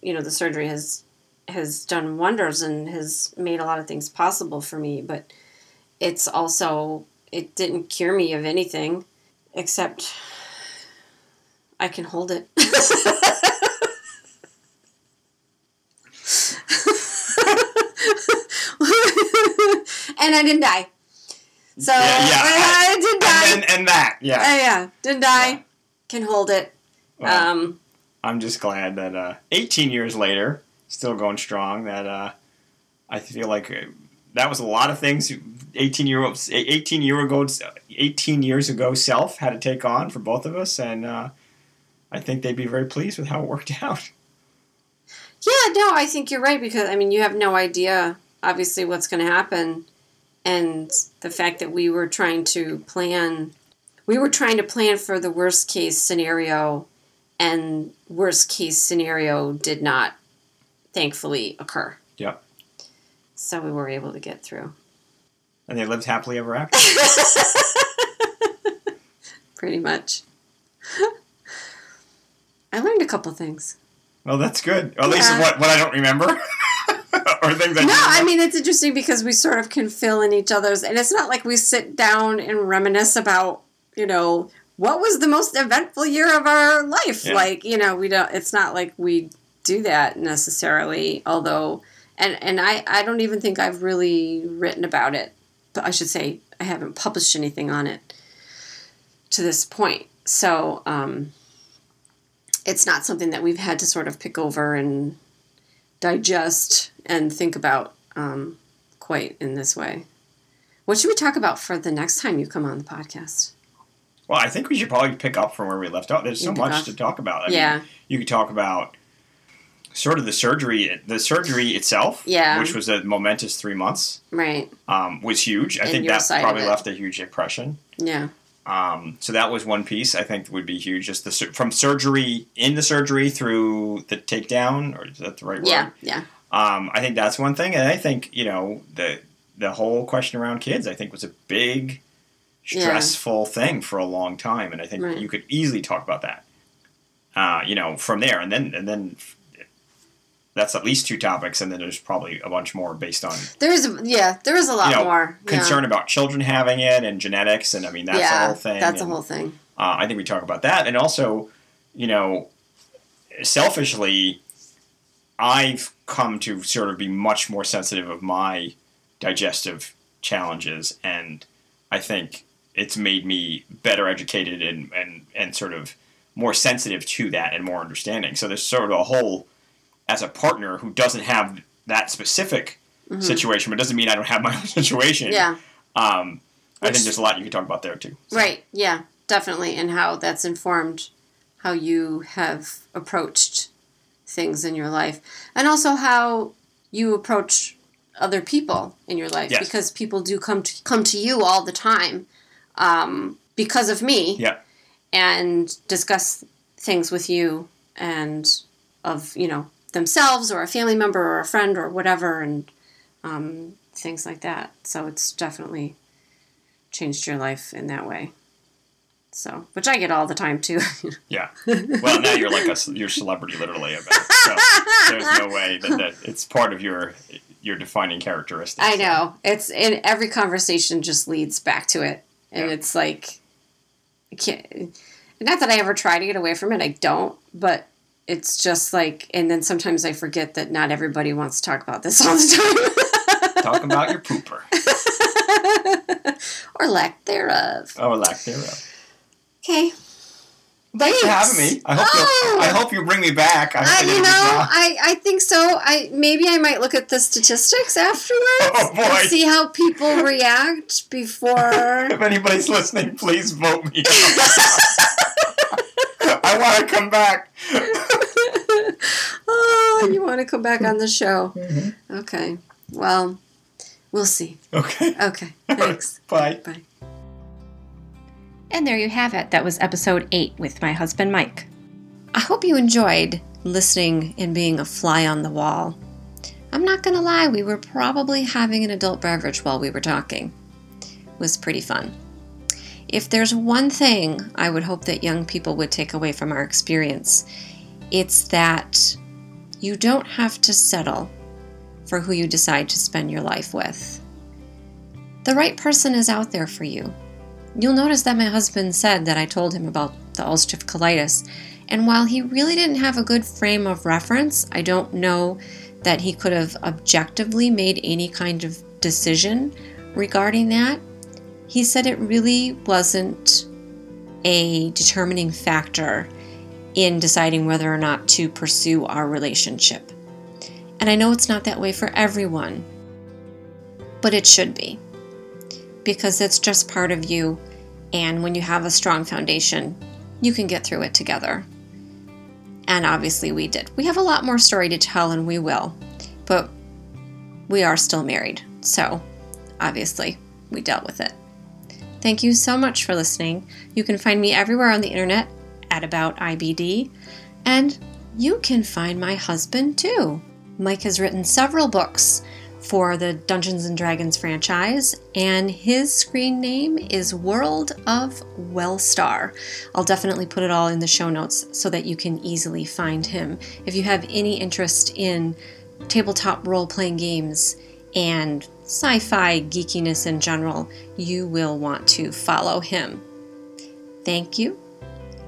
you know, the surgery has has done wonders and has made a lot of things possible for me, but it's also it didn't cure me of anything except I can hold it. and I didn't die. So Yeah, yeah. I didn't die. And, and that, yeah. Uh, yeah, didn't die. Yeah. Can hold it. Well, um, I'm just glad that uh, 18 years later, still going strong. That uh, I feel like that was a lot of things. Eighteen year old, eighteen year ago, eighteen years ago, self had to take on for both of us, and uh, I think they'd be very pleased with how it worked out. Yeah, no, I think you're right because I mean you have no idea obviously what's going to happen and the fact that we were trying to plan we were trying to plan for the worst case scenario and worst case scenario did not thankfully occur. So we were able to get through. And they lived happily ever after. Pretty much. I learned a couple things. Well, that's good. Or at least what, what I don't remember. or things I No, I mean it's interesting because we sort of can fill in each other's and it's not like we sit down and reminisce about, you know, what was the most eventful year of our life. Yeah. Like, you know, we don't it's not like we do that necessarily, although and and I I don't even think I've really written about it. But I should say I haven't published anything on it to this point. So, um it's not something that we've had to sort of pick over and digest and think about um, quite in this way. What should we talk about for the next time you come on the podcast? Well, I think we should probably pick up from where we left off. There's so much off. to talk about. I Yeah. Mean, you could talk about sort of the surgery, the surgery itself, Yeah. which was a momentous three months, Right. um, was huge. I And think that probably left a huge impression. Yeah. Um, so that was one piece I think would be huge. Just the from surgery in the surgery through the takedown, or is that the right word? Yeah. Yeah. Um, I think that's one thing, and I think you know the the whole question around kids. I think was a big Yeah. stressful thing for a long time, and I think Right. you could easily talk about that. Uh, you know, from there, and then and then that's at least two topics, and then there's probably a bunch more based on There is, yeah, there is a lot You know, more yeah. concern about children having it and genetics, and I mean that's yeah, a whole thing. That's a whole thing. uh, I think we talk about that, and also, you know, selfishly, I've come to sort of be much more sensitive of my digestive challenges, and I think it's made me better educated and and and sort of more sensitive to that and more understanding. So there's sort of a whole as a partner who doesn't have that specific Mhm. situation, but doesn't mean I don't have my own situation. Yeah. Um, I Which- think there's a lot you can talk about there too. So- Right. Yeah. Definitely. And how that's informed how you have approached things in your life, and also how you approach other people in your life, Yes. because people do come to come to you all the time um, because of me. Yeah. and discuss things with you and of you know themselves or a family member or a friend or whatever and um, things like that so it's definitely changed your life in that way so which i get all the time too Yeah. Well, now you're like a you're celebrity, literally. About it. So there's no way that, that it's part of your your defining characteristics. i so. know it's in every conversation just leads back to it and Yeah. it's like I can't not that i ever try to get away from it i don't but it's just like and then sometimes i forget that not everybody wants to talk about this all the time Talk about your pooper or lack thereof. Oh, or lack thereof. Okay. Thanks for having me. I hope Oh! you I hope you bring me back. I I, I did a you know. I, I think so. I maybe I might look at the statistics afterwards Oh, boy. and see how people react before. If anybody's listening, please vote me. I want to come back. Oh, you want to come back on the show? Mm-hmm. Okay. Well, we'll see. Okay. Okay. Thanks. Bye. Bye. And there you have it. That was episode 8 with my husband Mike. I hope you enjoyed listening and being a fly on the wall. I'm not going to lie, we were probably having an adult beverage while we were talking. It was pretty fun. If there's one thing I would hope that young people would take away from our experience, it's that you don't have to settle for who you decide to spend your life with. The right person is out there for you. You'll notice that my husband said that I told him about the ulcerative colitis, and while he really didn't have a good frame of reference, I don't know that he could have objectively made any kind of decision regarding that. He said it really wasn't a determining factor in deciding whether or not to pursue our relationship. And I know it's not that way for everyone, but it should be because it's just part of you. And when you have a strong foundation, you can get through it together. And obviously, we did. We have a lot more story to tell, and we will. But we are still married. So, obviously, we dealt with it. Thank you so much for listening. You can find me everywhere on the internet at About IBD, and you can find my husband too. Mike has written several books for the Dungeons and Dragons franchise, and his screen name is World of Wellstar. I'll definitely put it all in the show notes so that you can easily find him. If you have any interest in tabletop role playing games and sci fi geekiness in general, you will want to follow him. Thank you,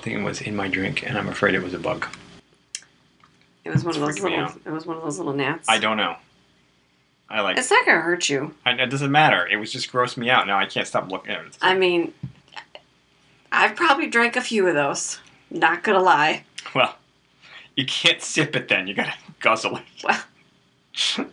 Something was in my drink, and I'm afraid it was a bug. It was one of those freaking me little. out. It was one of those little gnats. I don't know. I like. It's not gonna hurt you. I, it doesn't matter. It was just grossed me out. Now I can't stop looking at it. I mean, I've probably drank a few of those. Not gonna lie. Well, you can't sip it then. You gotta guzzle it. Well,